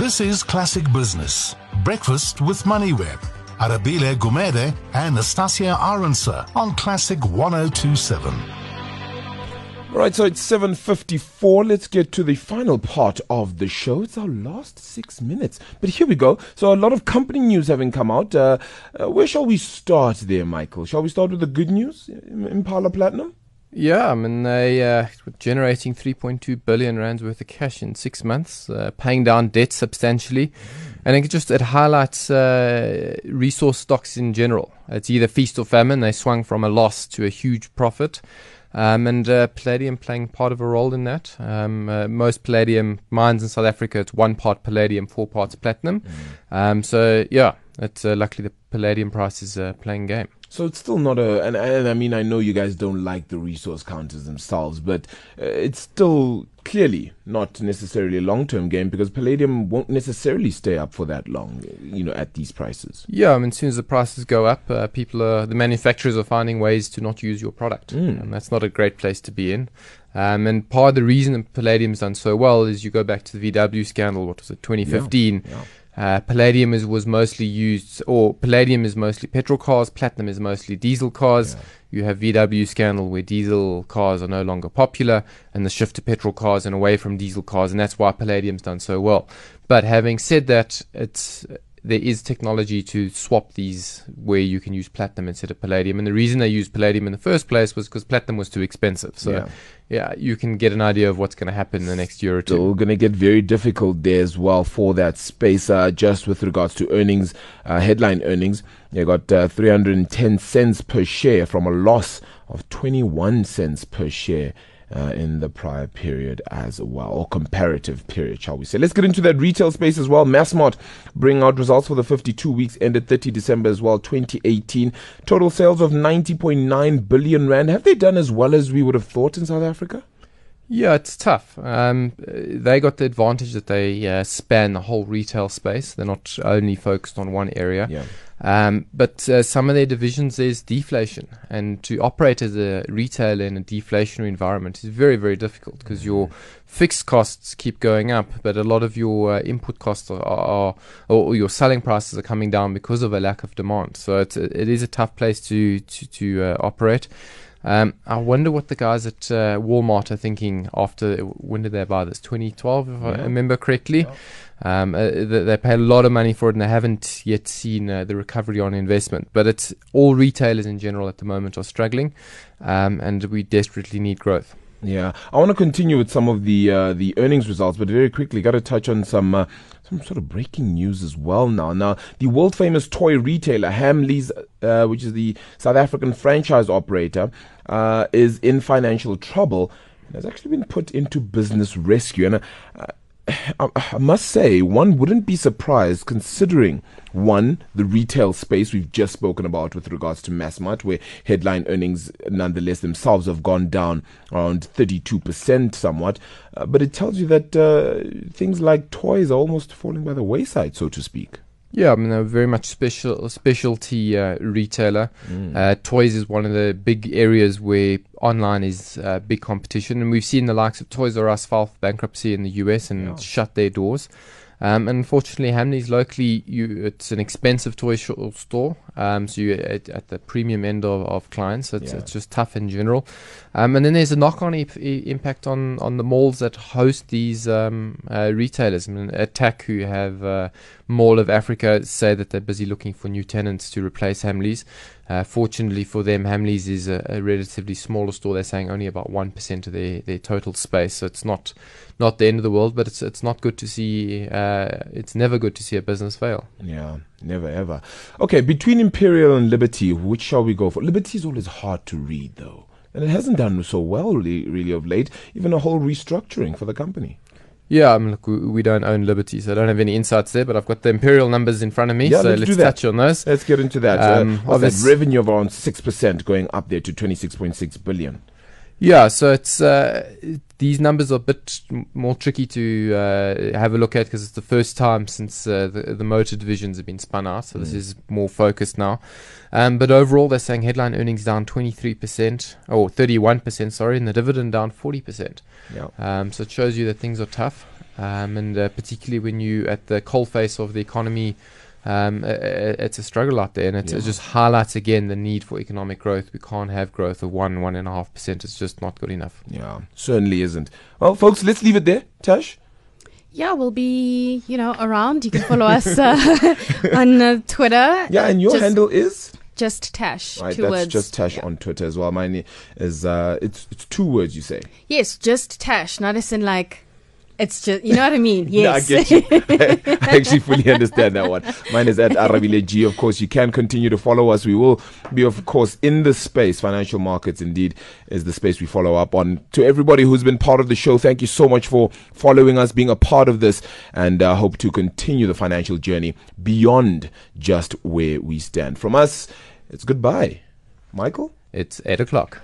This is Classic Business. Breakfast with MoneyWeb. Arabile Gumede and Nastassia Arendse on Classic 1027. Right, so it's 7.54. Let's get to the final part of the show. It's our last six minutes. But here we go. So a lot of company news having come out. Uh, uh, where shall we start there, Michael? Shall we start with the good news, Impala Platinum? Yeah, I mean they uh, generating 3.2 billion rands worth of cash in six months, uh, paying down debt substantially. I think it just it highlights uh, resource stocks in general. It's either feast or famine. They swung from a loss to a huge profit. Um, and uh, palladium playing part of a role in that. Um, uh, most palladium mines in South Africa, it's one part palladium, four parts platinum. Mm. Um, so yeah, it's uh, luckily the palladium price is uh, playing game. So it's still not a, and, and I mean, I know you guys don't like the resource counters themselves, but uh, it's still clearly not necessarily a long term game because palladium won't necessarily stay up for that long, you know, at these prices. Yeah, I mean, as soon as the prices go up, uh, people are, the manufacturers are finding ways to not use your product. Mm. And that's not a great place to be in. Um, and part of the reason palladium's done so well is you go back to the VW scandal, what was it, 2015. Yeah, yeah. Uh, palladium is was mostly used, or palladium is mostly petrol cars. Platinum is mostly diesel cars. Yeah. You have VW scandal where diesel cars are no longer popular, and the shift to petrol cars and away from diesel cars, and that's why palladium's done so well. But having said that, it's there is technology to swap these where you can use platinum instead of palladium. And the reason they used palladium in the first place was because platinum was too expensive. So, yeah. yeah. you can get an idea of what's going to happen in the next year or two. So, going to get very difficult there as well for that space. Uh, just with regards to earnings, uh, headline earnings, you got uh, 310 cents per share from a loss of 21 cents per share uh, in the prior period as well, or comparative period, shall we say. Let's get into that retail space as well. Massmart bring out results for the 52 weeks ended 30 December as well, 2018. Total sales of 90.9 billion rand. Have they done as well as we would have thought in South Africa? Yeah, it's tough. Um, they got the advantage that they uh, span the whole retail space. They're not only focused on one area. Yeah. Um, but uh, some of their divisions there's deflation, and to operate as a retailer in a deflationary environment is very very difficult because your mm. fixed costs keep going up, but a lot of your uh, input costs are, are, or your selling prices are coming down because of a lack of demand. So it's it is a tough place to to, to uh, operate. Um, I wonder what the guys at uh, Walmart are thinking after when did they buy this? 2012, if yeah. I remember correctly. Yeah. Um, uh, they, they pay a lot of money for it, and they haven't yet seen uh, the recovery on investment. But it's all retailers in general at the moment are struggling, um, and we desperately need growth. Yeah, I want to continue with some of the uh, the earnings results, but very quickly, got to touch on some uh, some sort of breaking news as well now. Now, the world famous toy retailer Hamleys, uh, which is the South African franchise operator, uh, is in financial trouble. Has actually been put into business rescue, and uh, I must say, one wouldn't be surprised considering one, the retail space we've just spoken about with regards to Massmart, where headline earnings nonetheless themselves have gone down around 32% somewhat. Uh, but it tells you that uh, things like toys are almost falling by the wayside, so to speak. Yeah, I mean, they're very much special specialty uh, retailer. Mm. Uh, toys is one of the big areas where online is uh, big competition, and we've seen the likes of Toys R Us file bankruptcy in the US and shut their doors. Um, unfortunately, Hamleys locally, you, it's an expensive toy store, um, so you're at, at, the premium end of, of clients. So it's, yeah. it's just tough in general. Um, and then there's a knock-on e- impact on, on the malls that host these um, uh, retailers. I mean, Attacq, who have uh, Mall of Africa, say that they're busy looking for new tenants to replace Hamleys. Uh, fortunately for them, Hamleys is a, a, relatively smaller store. They're saying only about one percent of their, their total space, so it's not not the end of the world. But it's it's not good to see. Uh, it's never good to see a business fail. Yeah, never ever. Okay, between Imperial and Liberty, which shall we go for? Liberty is always hard to read, though, and it hasn't done so well really, really of late. Even a whole restructuring for the company. Yeah, I mean, look, we don't own Liberty, so I don't have any insights there, but I've got the imperial numbers in front of me, yeah, so let's, let's touch on those. Let's get into that. Um, uh, that revenue of around 6% going up there to 26.6 billion. Yeah, so it's uh, these numbers are a bit more tricky to uh, have a look at because it's the first time since uh, the, the motor divisions have been spun out. So mm. this is more focused now. Um, but overall, they're saying headline earnings down 23% or 31%, sorry, and the dividend down 40%. Yeah. Um, so it shows you that things are tough. um, and uh, particularly when you at the coalface of the economy. Um, it's a struggle out there, and it, Yeah. it just highlights again the need for economic growth. We can't have growth of one, one and a half percent. It's just not good enough. Yeah, certainly isn't. Well, folks, let's leave it there. Tash? Yeah, we'll be, you know, around. You can follow us uh, on uh, Twitter. Yeah, and your Just- handle is? Just Tash. Right, two that's words. just Tash Yeah. on Twitter as well. Mine is, uh, it's, it's two words, you say. Yes, just Tash. Not as in like, it's just, you know what I mean? Yeah, I get you. I actually fully understand that one. Mine is at Arabile G. Of course, you can continue to follow us. We will be, of course, in the space. Financial markets, indeed, is the space we follow up on. To everybody who's been part of the show, thank you so much for following us, being a part of this, and uh, hope to continue the financial journey beyond just where we stand. From us, it's goodbye. Michael? It's eight o'clock.